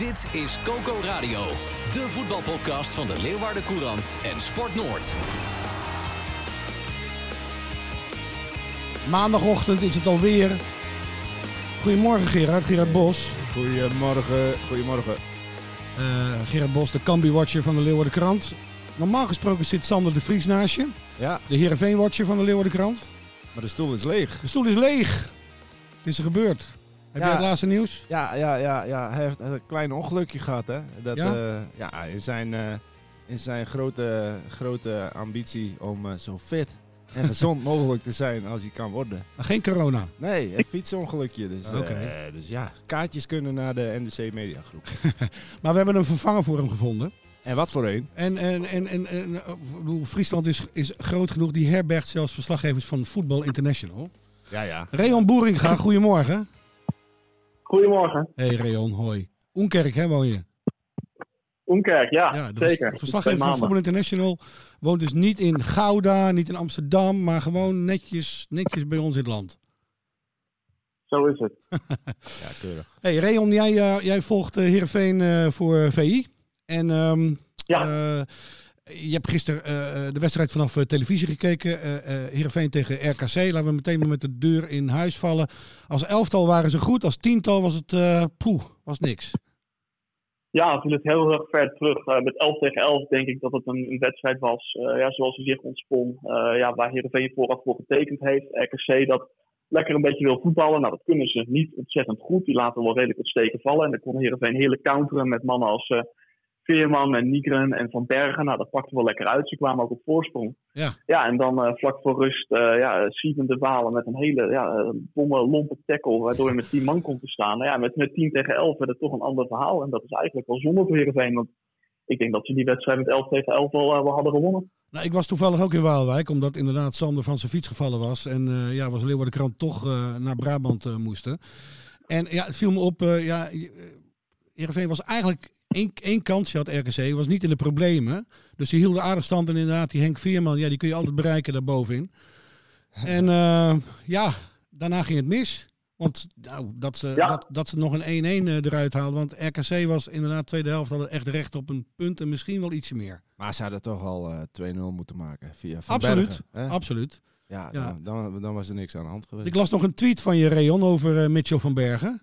Dit is Coco Radio, de voetbalpodcast van de Leeuwarden Courant en Sport Noord. Maandagochtend is het alweer. Goedemorgen Gerard, Gerard Bos. Goedemorgen, goedemorgen. Eh, Gerard Bos, de Cambi-watcher van de Leeuwarden Krant. Normaal gesproken zit Sander de Vries naast je. Ja, De Heerenveen-watcher van de Leeuwarden Krant. maar de stoel is leeg. De stoel is leeg. Het is er gebeurd. Heb Ja. jij het laatste nieuws? Ja, ja, ja, ja. hij heeft een klein ongelukje gehad, hè. Dat, Ja? ja? ja, in zijn, eh, in zijn grote, grote ambitie om eh, zo fit en gezond mogelijk te zijn als hij kan worden. Ah, Geen corona. Nee, een fietsongelukje. Dus, eh, Oké. dus ja, kaartjes kunnen naar de NDC Media Groep. Maar we hebben een vervanger voor hem gevonden. En wat voor een? En, en, en, en, en, eh, ik bedoel, Friesland is, is groot genoeg. Die herbergt zelfs verslaggevers van Football International. Ja, ja. Reon Boeringa, goedemorgen. Goedemorgen. Hey Reon, hoi. Oenkerk, hè, woon je? Oenkerk, ja, vers- zeker. verslaggever van. Voetbal International woont dus niet in Gouda, niet in Amsterdam, maar gewoon netjes, netjes bij ons in het land. Zo is het. Ja, keurig. Hey Reon, jij, eh, jij volgt uh, Heerenveen eh, voor VI. En ehm, Ja. eh, je hebt gisteren eh, de wedstrijd vanaf eh, televisie gekeken. eh eh, Heerenveen tegen RKC. Laten we meteen maar met de deur in huis vallen. Als elftal waren ze goed, als tiental was het eh poeh, was niks. Ja, toen het heel erg ver terug. eh, met 11 tegen 11 denk ik dat het een, wedstrijd was. eh, ja, zoals hij zich ontspon. eh, ja, waar Heerenveen vooraf voor getekend heeft. RKC dat lekker een beetje wil voetballen. Nou, dat kunnen ze niet ontzettend goed. Die laten wel redelijk het steken vallen. En dan kon Heerenveen heerlijk counteren met mannen als eh, Veerman en Nigren en Van Bergen. Nou, dat pakte wel lekker uit. Ze kwamen ook op voorsprong. Ja. Ja, en dan eh, vlak voor rust, eh ja, Steven de Walen met een hele ja, eh, domme, lompe tackle, waardoor je met 10 man komt te staan. Nou ja, met, met 10 tegen 11 werd het toch een ander verhaal. En dat is eigenlijk wel zonde voor Heerenveen, want ik denk dat ze die wedstrijd met 11 tegen 11 wel, wel hadden gewonnen. Nou, ik was toevallig ook in Waalwijk, omdat inderdaad Sander van zijn fiets gevallen was. En ja, was Leeuwarden Krant toch naar Brabant moesten. En ja, het viel me op, ja, Heerenveen was eigenlijk één, één kansje had RKC, was niet in de problemen. Dus ze hielden aardig stand en inderdaad die Henk Veerman, ja, die kun je altijd bereiken daarbovenin. En eh, ja, daarna ging het mis. Want nou, dat, ze, Ja. dat, dat ze nog een 1-1 eh, eruit haalden. Want RKC was inderdaad tweede helft hadden echt recht op een punt en misschien wel ietsje meer. Maar ze hadden toch al eh 2-0 moeten maken via Van Absoluut, Bergen, hè? absoluut. Ja, Ja. Dan, dan, dan was er niks aan de hand geweest. Ik las nog een tweet van je, Reon, over eh, Mitchell van Bergen.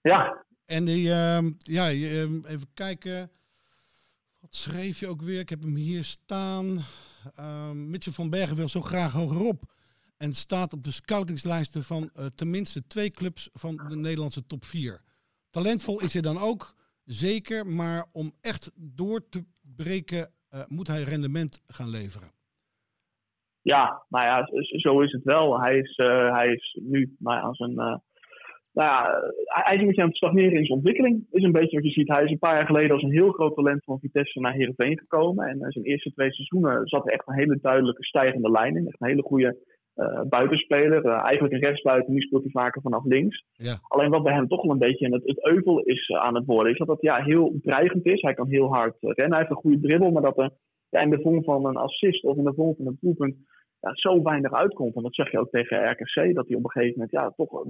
Ja, En die, ehm, ja, ehm, even kijken. Wat schreef je ook weer? Ik heb hem hier staan. Ehm Mitchell van Bergen wil zo graag hogerop. En staat op de scoutingslijsten van eh, tenminste twee clubs van de Nederlandse top 4. Talentvol is hij dan ook, zeker. Maar om echt door te breken, eh, moet hij rendement gaan leveren. Ja, nou ja, zo is het wel. Hij is, eh, hij is nu nou ja, zijn, eh, nou ja, beetje aan het stagneren in zijn ontwikkeling. Is een beetje wat je ziet. Hij is een paar jaar geleden als een heel groot talent van Vitesse naar Heerenveen gekomen. En eh, zijn eerste twee seizoenen zat er echt een hele duidelijke stijgende lijn in. Echt een hele goede eh, buitenspeler. Eh, eigenlijk een rechtsbuiten, nu speelt hij vaker vanaf links. Ja. Alleen wat bij hem toch wel een beetje het, het euvel is aan het worden, is dat het ja, heel dreigend is. Hij kan heel hard rennen, hij heeft een goede dribbel, maar dat er ja, in de vorm van een assist of in de vorm van een doelpunt ja, zo weinig uitkomt. En dat zeg je ook tegen RKC, dat hij op een gegeven moment ja, toch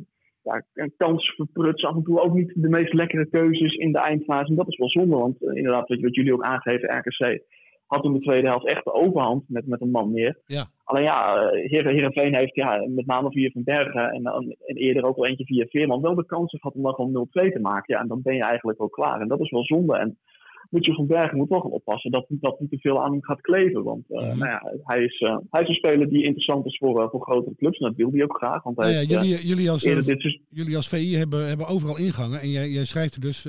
ja, een kans verprutst. Af en toe ook niet de meest lekkere keuzes in de eindfase. En dat is wel zonde, want eh, inderdaad, wat, wat jullie ook aangeven, RKC had in de tweede helft echt de overhand met, met een man meer. Ja. Alleen ja, eh, Heer, Heerenveen heeft ja, met name via Van Bergen en, dan- en eerder ook wel eentje via Veerman wel de kans gehad om dan gewoon 0-2 te maken. Ja, en dan ben je eigenlijk wel klaar. En dat is wel zonde. En moet je van Bergen moet wel gaan oppassen dat dat niet te veel aan hem gaat kleven. Want eh, nou ja, hij, is, eh, hij is een speler die interessant is voor, eh, voor grotere clubs. En dat wil hij ook graag. Want hij Nou ja, jullie, jullie, als, dit jullie als VI hebben, hebben overal ingangen. En jij, jij schrijft er dus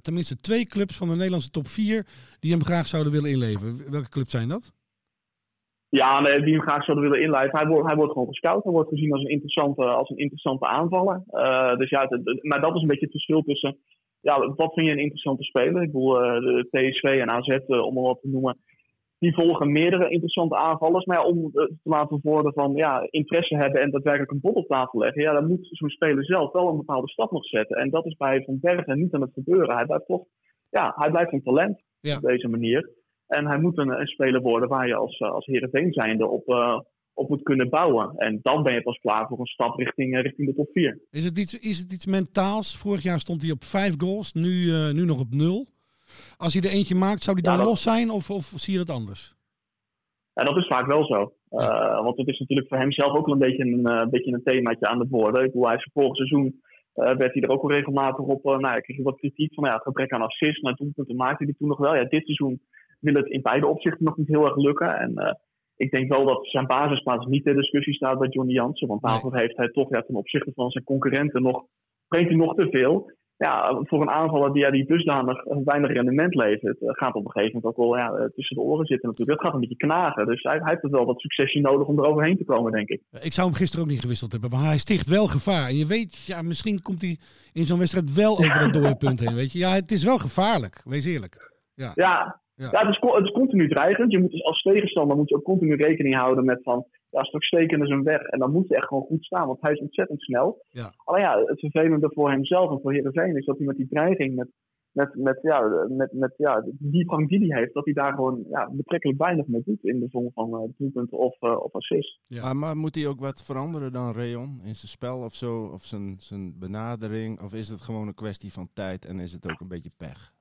tenminste twee clubs van de Nederlandse top 4 die hem graag zouden willen inleveren. Welke clubs zijn dat? Ja, nee, die hem graag zouden willen inleiden. Hij wordt, hij wordt gewoon gescout. Hij wordt gezien als een interessante, als een interessante aanvaller. Dus ja, maar dat is een beetje het verschil tussen ja, wat vind je een interessante speler? Ik bedoel, eh, de PSV en AZ, eh, om maar wat te noemen, die volgen meerdere interessante aanvallers. Maar ja, om eh, te laten worden van ja, interesse hebben en daadwerkelijk een bod op tafel leggen, ja, dan moet zo'n speler zelf wel een bepaalde stap nog zetten. En dat is bij Van Bergen niet aan het gebeuren. Hij blijft toch, ja, hij blijft een talent Ja. op deze manier. En hij moet een, een speler worden waar je als, als Heerenveen zijnde op, op moet kunnen bouwen. En dan ben je pas klaar voor een stap richting, eh, richting de top 4. Is het, iets, is het iets mentaals? Vorig jaar stond hij op vijf goals, nu, eh, nu nog op nul. Als hij er eentje maakt, zou hij Ja, dan dat- los zijn of, of zie je het anders? En dat is vaak wel zo. Eh, want het is natuurlijk voor hem zelf ook wel een beetje een, beetje een themaatje aan het worden. Ik bedoel, hij is vorig seizoen werd hij er ook al regelmatig op. nou ja, kreeg wat kritiek van ja, het gebrek aan assist. Maar doelpunten maakte hij toen nog wel. Ja, dit seizoen wil het in beide opzichten nog niet heel erg lukken. En ik denk wel dat zijn basisplaats niet ter discussie staat bij Johnny Jansen. Want daarvoor heeft hij toch ja, ten opzichte van zijn concurrenten nog, brengt hij nog te veel. Ja, voor een aanvaller die, ja, die dusdanig eh, weinig rendement levert, eh, gaat op een gegeven moment ook wel ja, eh, tussen de oren zitten natuurlijk. Dat gaat een beetje knagen. Dus hij, hij heeft er wel wat successie nodig om er overheen te komen, denk ik. Ik zou hem gisteren ook niet gewisseld hebben, maar hij sticht wel gevaar. En je weet, ja, misschien komt hij in zo'n wedstrijd wel over dat dode punt heen. Weet je? Ja, het is wel gevaarlijk, wees eerlijk. Ja, Ja. Ja. het, is, het is continu dreigend. Je moet dus als tegenstander moet je ook continu rekening houden met van, ja, stok steken is een weg. En dan moet je echt gewoon goed staan, want hij is ontzettend snel. Ja. Alleen ja, het vervelende voor hemzelf en voor Heerenveen is dat hij met die dreiging, met, met, met, ja, met, met ja, die diepgang die hij heeft, dat hij daar gewoon ja, betrekkelijk weinig mee doet in de vorm van eh doelpunten of, eh, of assist. Ja. Maar moet hij ook wat veranderen dan Rayon in zijn spel of zo? Of zijn, zijn benadering? Of is het gewoon een kwestie van tijd en is het ook een beetje pech?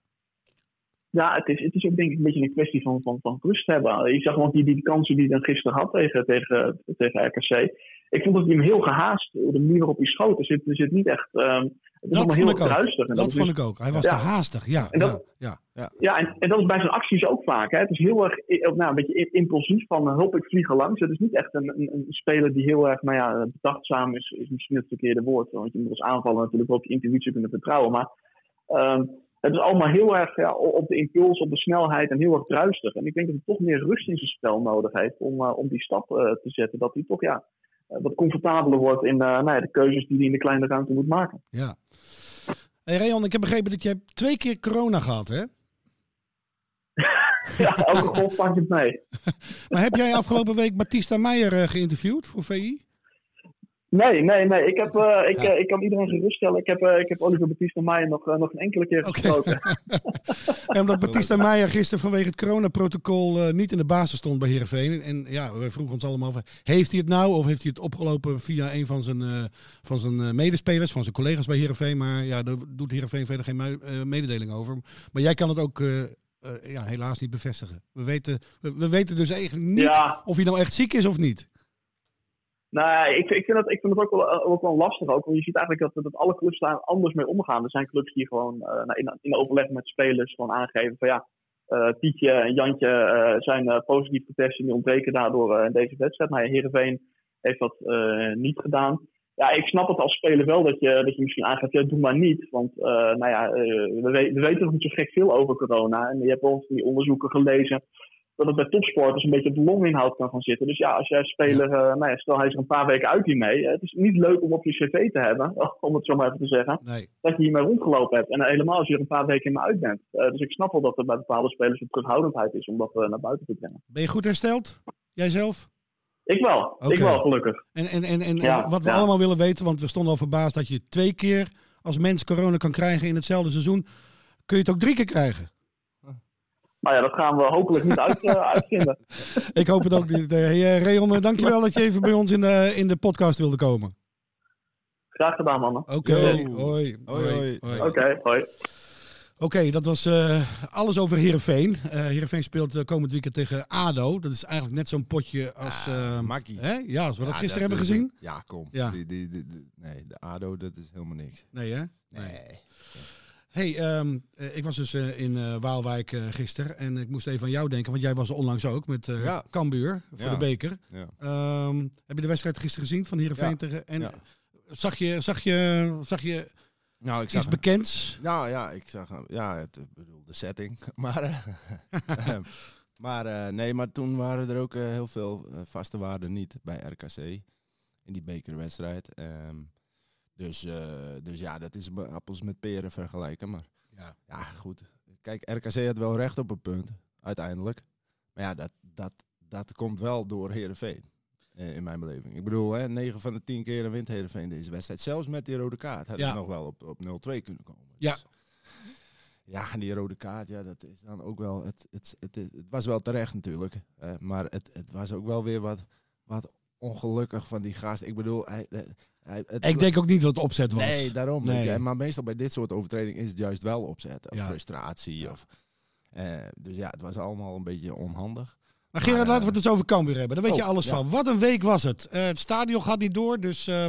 Ja, het is, het is ook denk ik een beetje een kwestie van, van, van rust hebben. Je zag gewoon die, die kansen die hij dan gisteren had tegen, tegen, tegen RKC. Ik vond dat hij hem heel gehaast, de manier waarop hij schoot. Er zit, er zit niet echt... ehm, het is Dat allemaal heel ik ook. ruistig. En Dat vond dus- ik ook. Hij was Ja. te haastig, ja. En dat- ja, ja. Ja, en, en dat is bij zijn acties ook vaak. Hè. Het is heel erg eh, nou, een beetje impulsief van hulp, ik vlieg er langs. Het is niet echt een, een, een speler die heel erg nou ja, bedachtzaam is, is misschien het verkeerde woord. Want je moet als aanvaller natuurlijk wel op je intuïtie kunnen vertrouwen. Maar ehm, het is allemaal heel erg ja, op de impuls, op de snelheid en heel erg druistig. En ik denk dat hij toch meer rust in zijn spel nodig heeft om, eh, om die stap eh, te zetten. Dat hij toch ja, eh, wat comfortabeler wordt in nou ja, de keuzes die hij in de kleine ruimte moet maken. ja. Hey Rayon, ik heb begrepen dat je twee keer corona gehad, hè? Ja, elke golf pakt het mee. Maar heb jij afgelopen week Batista Meijer geïnterviewd voor VI? Nee, nee, nee. Ik, heb, eh, ik, eh, ik kan iedereen geruststellen. Ik heb, eh, ik heb Oliver Batista Meijer nog, nog een enkele keer gesproken. En omdat Batista Meijer gisteren vanwege het coronaprotocol niet in de basis stond bij Heerenveen. En ja, we vroegen ons allemaal af, heeft hij het nou of heeft hij het opgelopen via een van zijn, van zijn medespelers, van zijn collega's bij Heerenveen. Maar ja, daar doet Heerenveen verder geen me- mededeling over. Maar jij kan het ook ja, helaas niet bevestigen. We weten, we, we weten dus eigenlijk niet Ja, of hij nou echt ziek is of niet. Nou, ik, ik, vind het, ik vind het ook wel, eh, ook wel lastig. Ook, want je ziet eigenlijk dat, dat alle clubs daar anders mee omgaan. Er zijn clubs die gewoon eh, nou, in, in overleg met spelers gewoon aangeven van ja, eh, Pietje en Jantje eh, zijn eh, positief getest en die ontbreken daardoor eh, in deze wedstrijd. Maar ja, Heerenveen heeft dat eh, niet gedaan. Ja, ik snap het als speler wel dat je, dat je misschien aangeeft, ja, doe maar niet. Want eh, nou ja, eh, we, we- we weten nog niet zo gek veel over corona. En je hebt wel die onderzoeken gelezen dat het bij topsporters een beetje op de longinhoud kan gaan zitten. Dus ja, als jij speler, eh, nou ja, stel hij is er een paar weken uit hiermee. eh, Het is niet leuk om op je cv te hebben, om het zo maar even te zeggen, Nee. dat je hiermee rondgelopen hebt. En helemaal als je er een paar weken mee uit bent. Eh, dus ik snap wel dat er bij bepaalde spelers een terughoudendheid is om dat eh, naar buiten te brengen. Ben je goed hersteld? Jijzelf? Ik wel, ik wel gelukkig. En, en, en, en Ja, wat we ja. allemaal willen weten, want we stonden al verbaasd dat je twee keer als mens corona kan krijgen in hetzelfde seizoen. Kun je het ook drie keer krijgen? Nou ja, dat gaan we hopelijk niet uit, eh, uitvinden. Ik hoop het ook niet. Eh, Hey, eh, Rayon, eh, dankjewel dat je even bij ons in de, in de podcast wilde komen. Graag gedaan, mannen. Oké, hoi. Hoi, hoi. Oké, hoi. Oké, dat was eh, alles over Heerenveen. Eh Heerenveen speelt komend weekend tegen ADO. Dat is eigenlijk net zo'n potje als... Makkie. hè? Ja, als we dat gisteren hebben gezien. een- Ja, kom. Ja. Die, die, die- die- nee, de ADO, dat is helemaal niks. Nee, hè? Nee. Hey, ehm, eh, ik was dus eh, in eh, Waalwijk gisteren en ik moest even aan jou denken, want jij was er onlangs ook met Ja. Cambuur voor Ja. de beker. Ja. Ehm, heb je de wedstrijd gisteren gezien van Heerenveen tegen... En zag, je, zag, je, zag je Nou, ik zag... iets bekends? Nou ja, ik zag... Ja, het, bedoel, de setting. Maar... eh, maar nee, maar toen waren er ook heel veel vaste waarden niet bij RKC. In die bekerwedstrijd. Ehm, Dus, eh, dus ja, dat is appels met peren vergelijken. Maar Ja. ja, goed. Kijk, RKC had wel recht op een punt, uiteindelijk. Maar ja, dat, dat, dat komt wel door Heerenveen. eh, In mijn beleving. Ik bedoel, hè, 9 van de 10 keer wint Heerenveen deze wedstrijd. Zelfs met die rode kaart had Ja. nog wel op, op 0-2 kunnen komen. Ja. Dus, ja, die rode kaart, ja, dat is dan ook wel. Het, het, het, was wel terecht natuurlijk. eh, maar het, het was ook wel weer wat, wat ongelukkig van die gast. Ik bedoel, hij, het, Ik denk ook niet dat het opzet was. Nee, daarom. Nee. je. Maar meestal bij dit soort overtredingen is het juist wel opzet. Of Ja. frustratie. Of, eh, dus ja, het was allemaal een beetje onhandig. Maar Gerard, Maar, laten we het eens over Cambuur hebben. Daar weet oh, je alles ja. van. Wat een week was het. Eh, het stadion gaat niet door, dus eh,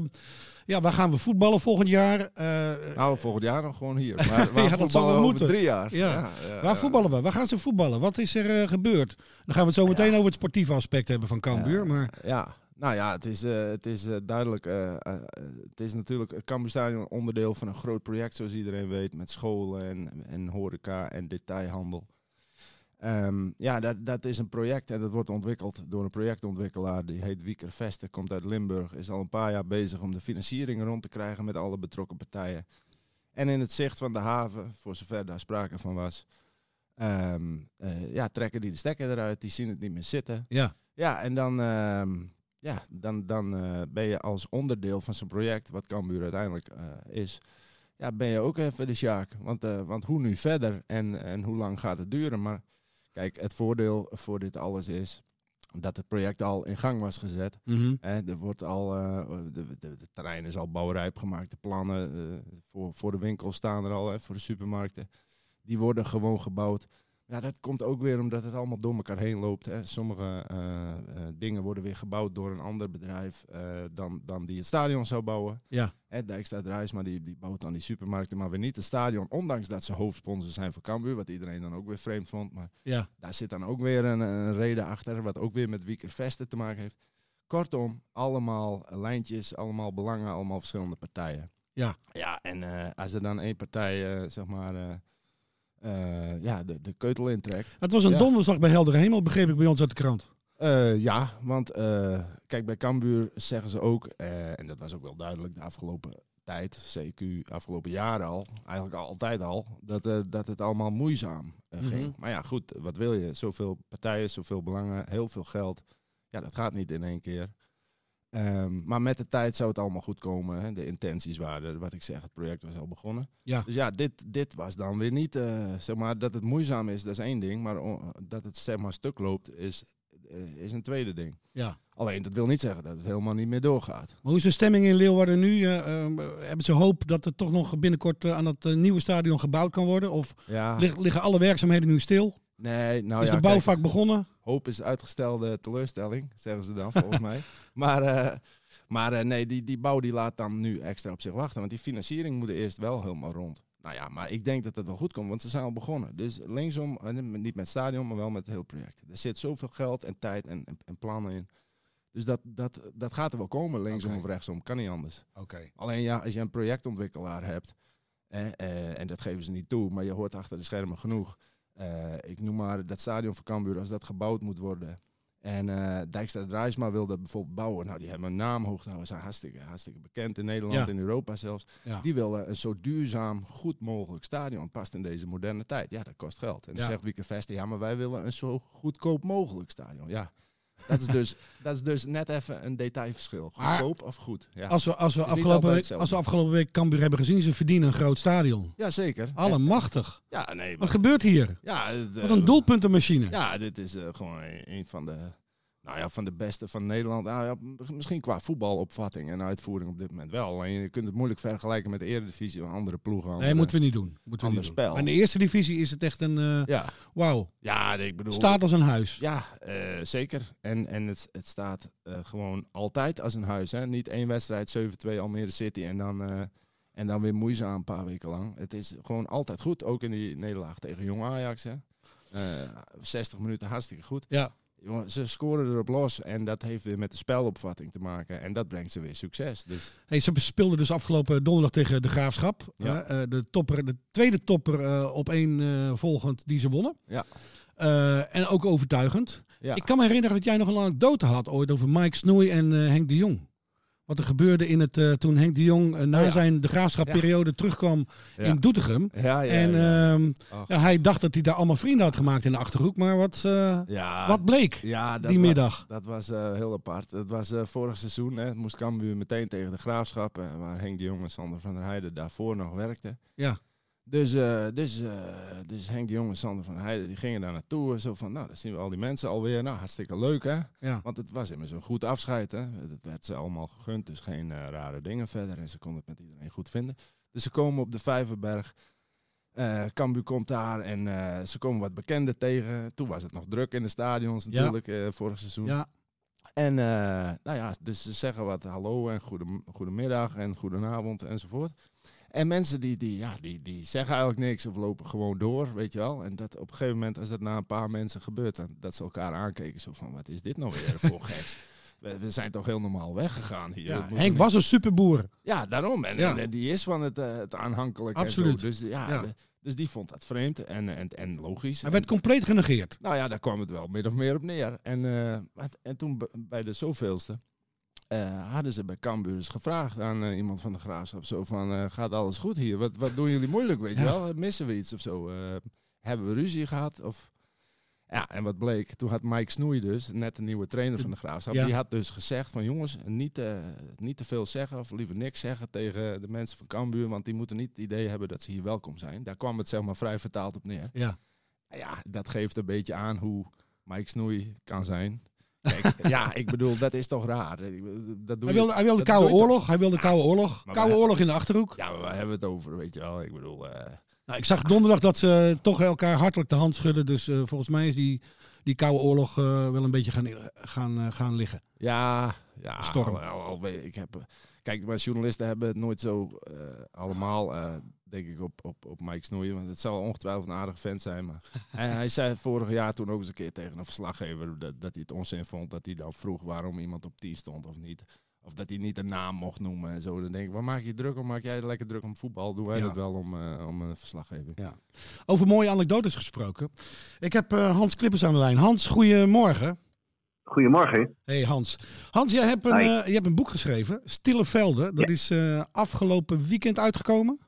ja, waar gaan we voetballen volgend jaar? Eh, Nou, volgend jaar nog gewoon hier. Maar waar Ja, dat zal wel moeten. drie jaar. Ja. waar voetballen we? Waar gaan ze voetballen? Wat is er eh, gebeurd? Dan gaan we het zo meteen over het sportieve aspect hebben van Cambuur. Maar Ja, nou ja, het is, eh, het is eh, duidelijk. eh, het is natuurlijk het Stadion onderdeel van een groot project, zoals iedereen weet, met scholen en, en horeca en detailhandel. Ehm, ja, dat, dat is een project en dat wordt ontwikkeld door een projectontwikkelaar. Die heet Wieker Veste, komt uit Limburg. Is al een paar jaar bezig om de financiering rond te krijgen met alle betrokken partijen. En in het zicht van de haven, voor zover daar sprake van was, ehm, eh, ja, trekken die de stekker eruit. Die zien het niet meer zitten. ja, Ja, en dan, ehm, ja, dan, dan eh, ben je als onderdeel van zo'n project, wat Cambuur uiteindelijk eh, is, ja, ben je ook even de Sjaak. Want, eh, want hoe nu verder en, en hoe lang gaat het duren? Maar kijk, het voordeel voor dit alles is dat het project al in gang was gezet. Mhm. Er wordt al, de, de, de terrein is al bouwrijp gemaakt. De plannen voor, voor de winkels staan er al, hè, voor de supermarkten. Die worden gewoon gebouwd. Ja, dat komt ook weer omdat het allemaal door elkaar heen loopt. Hè. Sommige eh, eh, dingen worden weer gebouwd door een ander bedrijf eh, dan, dan die het stadion zou bouwen. ja. Hè, Dijkstad Reisma die, die bouwt dan die supermarkten, maar weer niet het stadion. Ondanks dat ze hoofdsponsor zijn voor Cambuur, wat iedereen dan ook weer vreemd vond. Maar ja. daar zit dan ook weer een, een reden achter, wat ook weer met Wieker Vesten te maken heeft. Kortom, allemaal lijntjes, allemaal belangen, allemaal verschillende partijen. Ja. Ja, en als er dan één partij, zeg maar, eh, ja, de, de keutel intrekt. Het was een Ja. donderslag bij Heldere Hemel, begreep ik bij ons uit de krant. Eh, ja, want eh, kijk, bij Cambuur zeggen ze ook, en dat was ook wel duidelijk de afgelopen tijd, CQ, afgelopen jaren al, eigenlijk al, altijd al, dat, dat het allemaal moeizaam ging. Mhm. Maar ja, goed, wat wil je? Zoveel partijen, zoveel belangen, heel veel geld. Ja, dat gaat niet in één keer. Ehm, maar met de tijd zou het allemaal goed komen. Hè? De intenties waren, er, wat ik zeg, het project was al begonnen. Ja. Dus ja, dit, dit was dan weer niet, eh, zeg maar, dat het moeizaam is, dat is één ding. Maar dat het zeg maar stuk loopt, is, eh, is een tweede ding. Ja. Alleen, dat wil niet zeggen dat het helemaal niet meer doorgaat. Maar hoe is de stemming in Leeuwarden nu? Eh, hebben ze hoop dat er toch nog binnenkort aan het eh, nieuwe stadion gebouwd kan worden? Of Ja, liggen alle werkzaamheden nu stil? nee, nou is ja, de kijk, bouwvak begonnen? hoop is uitgestelde teleurstelling, zeggen ze dan volgens mij. Maar, eh, maar eh, nee, die, die bouw die laat dan nu extra op zich wachten. Want die financiering moet eerst wel helemaal rond. Nou ja, maar ik denk dat het wel goed komt, want ze zijn al begonnen. Dus linksom, eh, niet met het stadion, maar wel met het hele project. Er zit zoveel geld en tijd en, en, en plannen in. Dus dat, dat, dat gaat er wel komen, linksom of rechtsom. Kan niet anders. Oké. Alleen ja, als je een projectontwikkelaar hebt, eh, eh, en dat geven ze niet toe, maar je hoort achter de schermen genoeg. Eh, ik noem maar dat stadion van Cambuur, als dat gebouwd moet worden. En eh Dijkstra Drijsma wil dat bijvoorbeeld bouwen. Nou, die hebben een naam hoog te houden. Zijn hartstikke, hartstikke bekend in Nederland, Ja. in Europa zelfs. Ja. Die willen een zo duurzaam, goed mogelijk stadion. Past in deze moderne tijd. Ja, dat kost geld. En dan zegt Wieke Veste, ja, maar wij willen een zo goedkoop mogelijk stadion. Ja, dat is dus, dat is dus net even een detailverschil. Goedkoop of goed? Ja. Als we, als, we afgelopen week, als we afgelopen week Cambuur hebben gezien, ze verdienen een groot stadion. Ja, zeker. Allemachtig. Ja, nee. Wat gebeurt hier? ja, Wat eh, een doelpuntenmachine. Ja, dit is eh, gewoon een van de, nou ja, van de beste van Nederland. Nou ja, misschien qua voetbalopvatting en uitvoering op dit moment wel. Alleen je kunt het moeilijk vergelijken met de Eredivisie of andere ploegen. Nee, moeten we niet doen. Moeten we niet spel. Maar in de eerste divisie is het echt een, eh Ja, wauw, ja ik bedoel... staat als een huis. Ja, eh, zeker. En, en het, het staat eh, gewoon altijd als een huis. Hè? Niet één wedstrijd, 7-2 Almere City en dan, en dan weer moeizaam een paar weken lang. Het is gewoon altijd goed. Ook in die nederlaag tegen Jong Ajax. Hè? Eh, 60 minuten hartstikke goed. Ja. Jongen, ze scoren erop los en dat heeft weer met de spelopvatting te maken. En dat brengt ze weer succes. Dus Hey, ze speelden dus afgelopen donderdag tegen de Graafschap. Ja. Eh, de, topper, de tweede topper eh, op één eh, volgend die ze wonnen. Ja. En ook overtuigend. ja, Ik kan me herinneren dat jij nog een anekdote had ooit over Mike Snoei en Henk de Jong. Wat er gebeurde in het, eh, toen Henk de Jong eh, na Oh ja. zijn de graafschapperiode terugkwam Ja. in Doetinchem. En ehm, hij dacht dat hij daar allemaal vrienden had gemaakt in de Achterhoek. Maar wat, eh, wat bleek dat die middag? Dat was heel apart. Dat was vorig seizoen. Hè. Moest Cambuur meteen tegen de Graafschap. waar Henk de Jong en Sander van der Heijden daarvoor nog werkten. Ja. Dus, eh, dus, eh, dus Henk de Jong en Sander van Heijden die gingen daar naartoe. Zo van, nou, dan zien we al die mensen alweer. Nou, hartstikke leuk, hè? Ja. Want het was immers een goed afscheid, hè? Het werd ze allemaal gegund, dus geen eh, rare dingen verder. En ze konden het met iedereen goed vinden. Dus ze komen op de Vijverberg. Cambuur komt daar en ze komen wat bekenden tegen. Toen was het nog druk in de stadions natuurlijk, vorig seizoen. Ja, En nou ja, dus ze zeggen wat hallo en goede, goedemiddag en goedenavond enzovoort. En mensen die, die, ja, die, die zeggen eigenlijk niks of lopen gewoon door, weet je wel. En dat op een gegeven moment, als dat na een paar mensen gebeurt, dan, dat ze elkaar aankeken. Zo van, wat is dit nou weer voor geks? We, we zijn toch heel normaal weggegaan hier. ja. Henk was een superboer. Ja, daarom. En, Ja. en die is van het, eh, het aanhankelijk Absoluut. Dus, ja, Ja. de- dus die vond dat vreemd en, en, en logisch. Hij werd compleet genegeerd. Nou ja, daar kwam het wel min of meer op neer. En, eh, en- en toen bij de zoveelste eh, hadden ze bij Cambuur eens gevraagd aan eh, iemand van de graafschap. Zo van, eh, gaat alles goed hier? Wat, wat doen jullie moeilijk, weet je Ja. wel? Missen we iets of zo? Hebben we ruzie gehad? Of... Ja, en wat bleek? Toen had Mike Snoei dus, net de nieuwe trainer van de graafschap, Ja. die had dus gezegd van jongens, niet, niet te veel zeggen of liever niks zeggen tegen de mensen van Cambuur, want die moeten niet het idee hebben dat ze hier welkom zijn. Daar kwam het zeg maar vrij vertaald op neer. Ja. Ja, dat geeft een beetje aan hoe Mike Snoei kan zijn. Kijk, ja, ik bedoel, dat is toch raar. Dat doe Hij wilde, hij wilde dat Koude? Oorlog. Hij wilde de Koude Oorlog. Koude Oorlog in de Achterhoek. Ja, maar waar hebben we het over, weet je wel? Ik bedoel, eh, Nou, ik zag donderdag dat ze toch elkaar hartelijk de hand schudden. Dus eh, volgens mij is die, die Koude Oorlog eh, wel een beetje gaan, gaan, gaan liggen. ja, ja Storm. al- al- al weet- ik heb, kijk, maar journalisten hebben het nooit zo allemaal, denk ik, op, op, op Mike Snoeien. Want het zal ongetwijfeld een aardige vent zijn. Maar hij, hij zei vorig jaar toen ook eens een keer tegen een verslaggever dat, dat hij het onzin vond dat hij dan vroeg waarom iemand op 10 stond of niet. Of dat hij niet een naam mocht noemen en zo. Dan denk ik, waar maak je druk om? Maak jij lekker druk om voetbal? Doen wij Ja. dat wel om, eh, om een verslaggeving? Over mooie anekdotes gesproken. Ik heb eh, Hans Klippers aan de lijn. Hans, goedemorgen. Goedemorgen. Hey Hans. Hans, jij hebt een, eh, je hebt een boek geschreven, Stille Velden. Dat Ja. is eh, afgelopen weekend uitgekomen.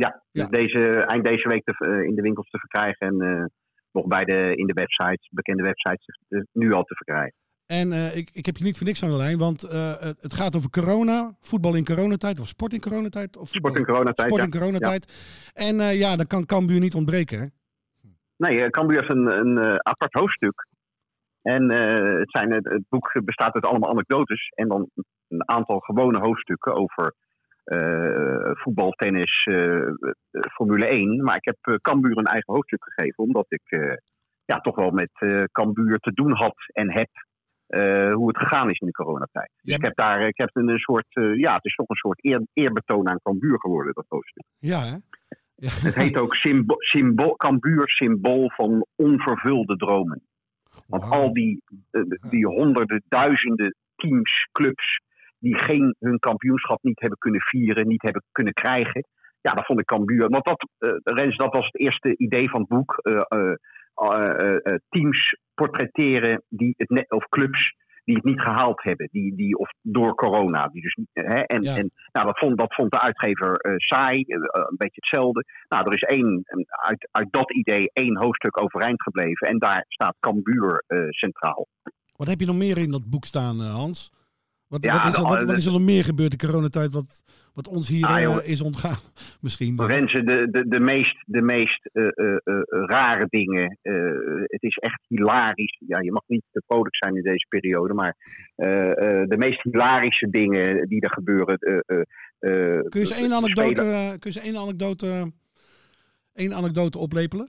Ja, Ja. Dus deze, eind deze week te, eh, in de winkels te verkrijgen en eh, nog bij de, in de websites, bekende websites, eh, nu al te verkrijgen. En ik, ik heb je niet voor niks aan de lijn, want het, gaat over corona, voetbal in coronatijd of sport in coronatijd. Of Sport in coronatijd, Sport in coronatijd. En ja, dan kan Cambuur niet ontbreken. Hè? Nee, Cambuur heeft een, een apart hoofdstuk. En het, zijn, het, het boek bestaat uit allemaal anekdotes en dan een aantal gewone hoofdstukken over eh, voetbal, tennis, eh, eh, Formule 1. Maar ik heb Cambuur een eigen hoofdstuk gegeven, omdat ik ja, toch wel met Cambuur te doen had en heb hoe het gegaan is in de coronatijd. Dus ik heb daar ik heb een, soort, ja, het is toch een soort eer, eerbetoon aan Cambuur geworden, dat hoofdstuk. Ja, hè? Ja. Het heet ook symbo symbool, Cambuur symbool van onvervulde dromen. Want al die, die honderden, duizenden teams, clubs die geen, hun kampioenschap niet hebben kunnen vieren, niet hebben kunnen krijgen. Ja, dat vond ik Cambuur. Want dat, eh, Rens, dat was het eerste idee van het boek. eh, eh, teams portretteren die het net, of clubs die het niet gehaald hebben, die, die, of door corona. Die dus, hè, en Ja. en nou, dat, vond, dat vond de uitgever eh, saai, een beetje hetzelfde. Nou, er is één, uit, uit dat idee één hoofdstuk overeind gebleven. En daar staat Cambuur centraal. Wat heb je nog meer in dat boek staan, Hans? Wat, Ja, wat, is er, nou, wat, wat eh, is er nog meer gebeurd in coronatijd wat, wat ons hier Ah, eh, is ontgaan? Misschien. Renze, de, de, de meest, de meest eh, rare dingen. het is echt hilarisch. Ja, je mag niet te vrolijk zijn in deze periode, maar de meest hilarische dingen die er gebeuren. Kun je eens één de anekdote, kun je één anekdote, één anekdote oplepelen?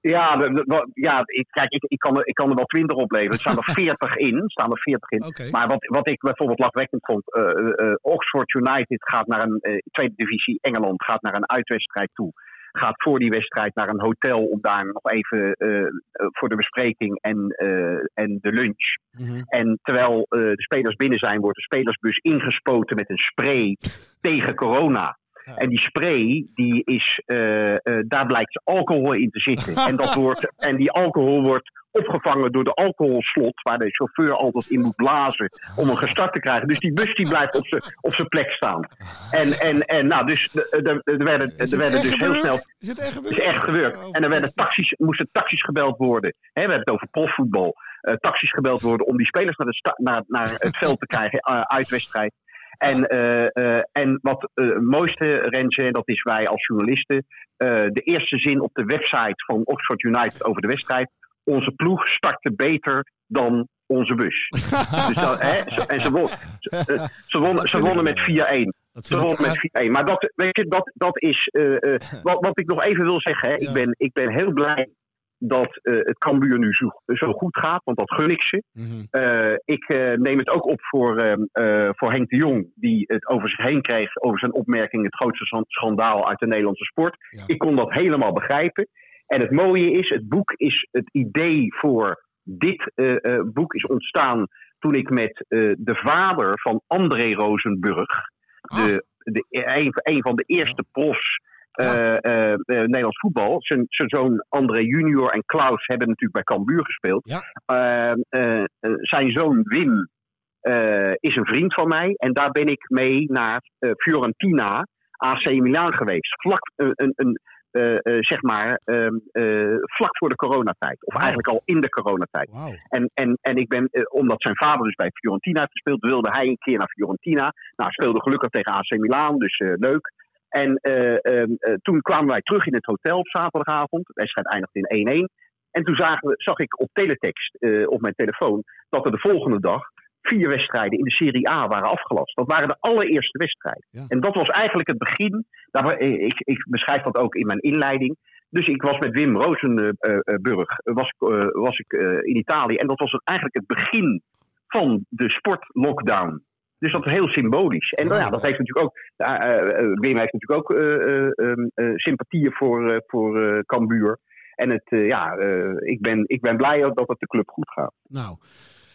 Ja, ja ik, kijk, ik, ik, kan er, ik kan er wel twintig opleveren. Er staan er veertig in. Staan er 40 in. Maar wat, wat ik bijvoorbeeld lachwekkend vond, eh, eh, Oxford United gaat naar een eh, tweede divisie Engeland, gaat naar een uitwedstrijd toe. Gaat voor die wedstrijd naar een hotel om daar nog even eh, eh, voor de bespreking en, eh, en de lunch. Mhm. En terwijl eh, de spelers binnen zijn, wordt de spelersbus ingespoten met een spray tegen corona. En die spray, die is, eh, eh, daar blijkt alcohol in te zitten. En, dat wordt, en die alcohol wordt opgevangen door de alcoholslot, waar de chauffeur altijd in moet blazen om hem gestart te krijgen. Dus die bus die blijft op zijn op zijn plek staan. En, en, en nou, dus er werden, er werden dus heel snel Is het echt gebeurd? is echt gebeurd. Oh, en er werden taxis, moesten taxis gebeld worden. We hebben het over profvoetbal. Eh, taxis gebeld worden om die spelers naar, de sta- naar, naar het veld te krijgen eh, uit wedstrijd. En, eh, eh, en wat eh, het mooiste, Rentje, en dat is wij als journalisten. eh, de eerste zin op de website van Oxford United over de wedstrijd. Onze ploeg startte beter dan onze bus. dus dat, hè, ze- en ze, won, ze, ze, wonnen, ze wonnen met 4-1. Dat ik met 4-1. Maar dat, weet je, dat, dat is. eh, eh, wat, wat ik nog even wil zeggen. Hè, Ja. ik, ben, ik ben heel blij dat eh, het Cambuur nu zo, zo goed gaat. Want dat gun ik ze. Mhm. Eh, ik eh, neem het ook op voor, ehm, eh, voor Henk de Jong. Die het over zich heen kreeg. Over zijn opmerking. Het grootste schandaal uit de Nederlandse sport. Ja. Ik kon dat helemaal begrijpen. En het mooie is. Het boek is. Het idee voor dit boek is ontstaan. Toen ik met de vader van André Rosenburg. De, de, een, een van de eerste profs eh, eh, eh, Nederlands voetbal. Zijn, zoon André Junior en Klaus hebben natuurlijk bij Cambuur gespeeld. Ja. Zijn zoon Wim is een vriend van mij. En daar ben ik mee naar Fiorentina, AC Milan geweest. Vlak, een, een, zeg maar, ehm, eh, vlak voor de coronatijd. Of eigenlijk al in de coronatijd. En, en, en ik ben, omdat zijn vader dus bij Fiorentina heeft gespeeld, wilde hij een keer naar Fiorentina. Nou, speelde gelukkig tegen AC Milan, dus leuk. En eh, ehm, eh, toen kwamen wij terug in het hotel op zaterdagavond. De wedstrijd eindigde in 1-1. En toen zagen we, zag ik op teletext eh, op mijn telefoon dat er de volgende dag vier wedstrijden in de Serie A waren afgelast. Dat waren de allereerste wedstrijden. Ja. En dat was eigenlijk het begin. Daar, ik, ik beschrijf dat ook in mijn inleiding. Dus ik was met Wim Rosenburg eh, was, ik, was ik in Italië. En dat was eigenlijk het begin van de sportlockdown. Dus dat is heel symbolisch. En nou ja, dat heeft natuurlijk ook. eh, eh, eh, Wim heeft natuurlijk ook eh, eh, ehm, eh, sympathieën voor, voor Cambuur. En het, ja, ik, ben, ik ben blij dat het de club goed gaat. Nou.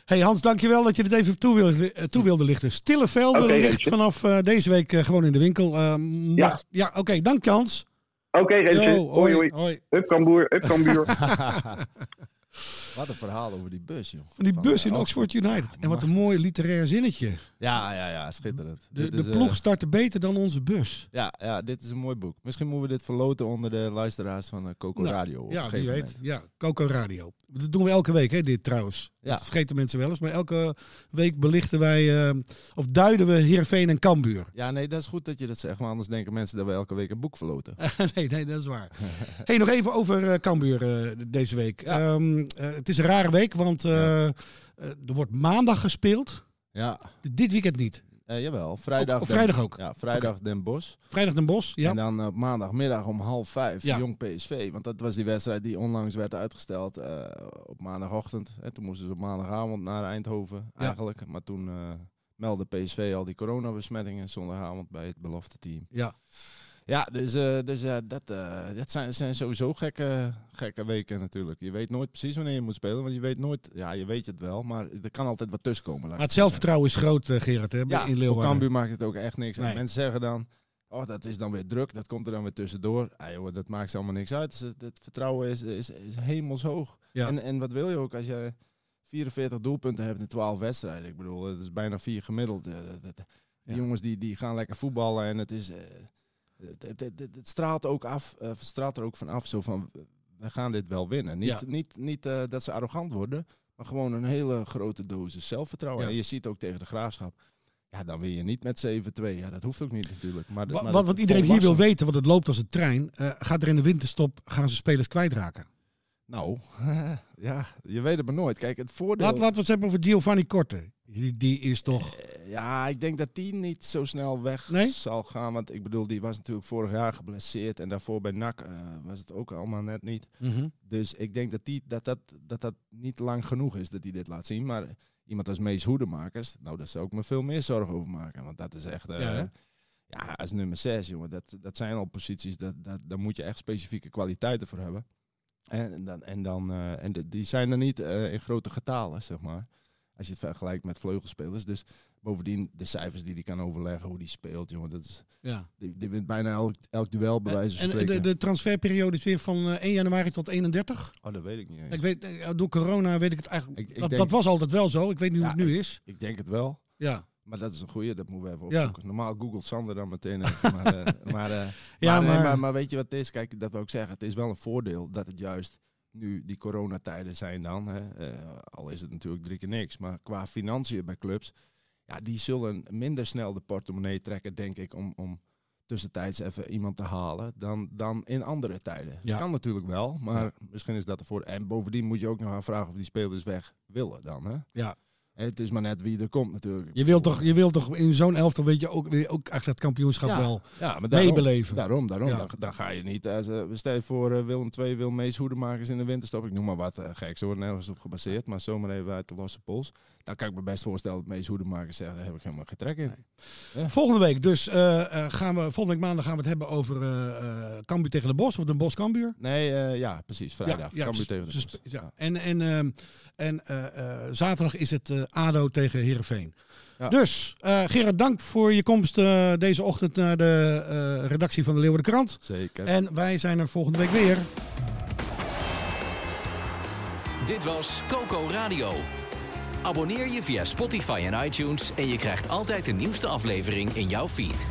Hey Hans, dankjewel dat je dit even toe wilde, toe wilde lichten. Stille velden Oké, ligt vanaf deze week gewoon in de winkel. Mocht- ja, oké, dank je Hans. Oké. Yo, hoi, hoi. hoi. Up Cambuur, up Cambuur. Wat een verhaal over die bus, joh. Van die bus in Oxford United. En wat een mooi literair zinnetje. Ja, ja, ja, schitterend. De, de is, eh, ploeg startte beter dan onze bus. ja, ja, dit is een mooi boek. Misschien moeten we dit verloten onder de luisteraars van eh, Coco Nou, Radio. Ja, wie weet. Ja, Coco Radio. Dat doen we elke week, hè, dit trouwens. Ja. Dat vergeten mensen wel eens. Maar elke week belichten wij, eh, of duiden we Heerenveen en Kambuur. Ja, nee, dat is goed dat je dat zegt. Maar anders denken mensen dat we elke week een boek verloten. nee, nee, dat is waar. hey, nog even over Cambuur eh, deze week. Ehm, eh, het is een rare week, want eh, eh, er wordt maandag gespeeld. Ja, Dit weekend niet. eh, jawel. Vrijdag, Ook- op vrijdag ook? Ja, vrijdag Den Bosch. Vrijdag Den Bosch, ja. En dan op maandagmiddag om half vijf Ja. Jong PSV. Want dat was die wedstrijd die onlangs werd uitgesteld op maandagochtend. En toen moesten ze op maandagavond naar Eindhoven Ja. eigenlijk. Maar toen meldde PSV al die coronabesmettingen zondagavond bij het belofte team. ja. Ja, dus, eh, dus ja, dat, eh, dat zijn, zijn sowieso gekke, gekke weken natuurlijk. Je weet nooit precies wanneer je moet spelen. Want je weet nooit, ja, je weet het wel, maar er kan altijd wat tussenkomen. Maar het zelfvertrouwen is groot, eh, Gerard, hè, Ja, in voor Leeuwarden. Cambuur maakt het ook echt niks. Mensen zeggen dan, oh, dat is dan weer druk, dat komt er dan weer tussendoor. Ah, joh, dat maakt ze allemaal niks uit. Het, het vertrouwen is, is, is hemelshoog. Ja. En, en wat wil je ook als je 44 doelpunten hebt in 12 wedstrijden? Ik bedoel, het is bijna vier gemiddeld. Eh, dat- dat- Die Ja. jongens die, die gaan lekker voetballen en het is... het, het, het, het straalt ook af, eh, straalt er ook van af, zo van, we gaan dit wel winnen. Niet, Ja. niet, niet eh, dat ze arrogant worden, maar gewoon een hele grote dosis zelfvertrouwen. Ja. En je ziet ook tegen de Graafschap, ja, dan win je niet met 7-2. Ja, dat hoeft ook niet natuurlijk. Maar, Wa- maar wat, dat wat iedereen hier wil weten, want het loopt als een trein. eh, gaat er in de winterstop, gaan ze spelers kwijtraken? Nou, ja, je weet het maar nooit. Kijk, het voordeel... Laat, laten we het hebben over Giovanni Korte. Die, die is toch... Eh, Ja, ik denk dat die niet zo snel weg Nee? zal gaan. Want ik bedoel, die was natuurlijk vorig jaar geblesseerd. En daarvoor bij NAC eh, was het ook allemaal net niet. Mhm. Dus ik denk dat, die, dat, dat, dat dat niet lang genoeg is dat hij dit laat zien. Maar iemand als Mees Hoedemakers, nou daar zou ik me veel meer zorgen over maken. Want dat is echt... eh, Ja, hè? ja, als nummer 6, jongen. Dat, dat zijn al posities, dat, dat, daar moet je echt specifieke kwaliteiten voor hebben. En, dan, en, dan, eh, en die zijn er niet eh, in grote getalen, zeg maar. Als je het vergelijkt met vleugelspelers. Dus Bovendien, de cijfers die hij kan overleggen, hoe die speelt, jongen. Dat is, Ja. die, die wint bijna elk, elk duel, bij wijze van En spreken. de, de transferperiode is weer van eh, 1 januari tot 31. Oh, dat weet ik niet eens. Ik weet, eh, door corona weet ik het eigenlijk. Ik- ik dat, denk- dat was altijd wel zo. Ik weet niet hoe Ja, het nu is. Ik denk het wel. Ja. Maar dat is een goeie, dat moeten we even Ja. opzoeken. Normaal googelt Sander dan meteen even. maar, eh, maar, eh, Ja, maar, nee, maar- weet je wat het is? Kijk, dat wil ik zeggen. Het is wel een voordeel dat het juist nu die coronatijden zijn dan. Hè. Eh, al is het natuurlijk drie keer niks. Maar qua financiën bij clubs, ja, die zullen minder snel de portemonnee trekken, denk ik, om, om tussentijds even iemand te halen dan, dan in andere tijden. Ja. Kan natuurlijk wel, maar misschien is dat ervoor. En bovendien moet je ook nog gaan vragen of die spelers weg willen dan. Hè. Ja. Het is maar net wie er komt natuurlijk. Je wilt toch, je wilt toch in zo'n elftal weet je ook, ook eigenlijk dat kampioenschap Ja. wel Ja, maar daarom, meebeleven. Daarom, daarom. Ja. Dan, dan ga je niet. Als, uh, stel je voor eh, Willem II wil Mees Hoedemakers in de winterstop. Ik noem maar wat uh, gek. Ze worden nergens op gebaseerd. Maar zomaar even uit de losse pols. Dan kan ik me best voorstellen dat Mees Hoedemakers zegt. Daar heb ik helemaal geen trek in. Volgende week dus eh, eh, gaan we, volgende week maandag gaan we het hebben over eh eh Cambuur tegen de Bos of de Bos Cambuur. Nee, eh, ja, precies. Vrijdag. Ja, ja, Cambuur s- tegen de s- Bos. ja. En, en, ehm, en eh, eh, zaterdag is het eh, ADO tegen Heerenveen. Ja. Dus eh, Gerard, dank voor je komst eh, deze ochtend naar de eh, redactie van de Leeuwarden Krant. Zeker. En wij zijn er volgende week weer. Dit was Coco Radio. Abonneer je via Spotify en iTunes en je krijgt altijd de nieuwste aflevering in jouw feed.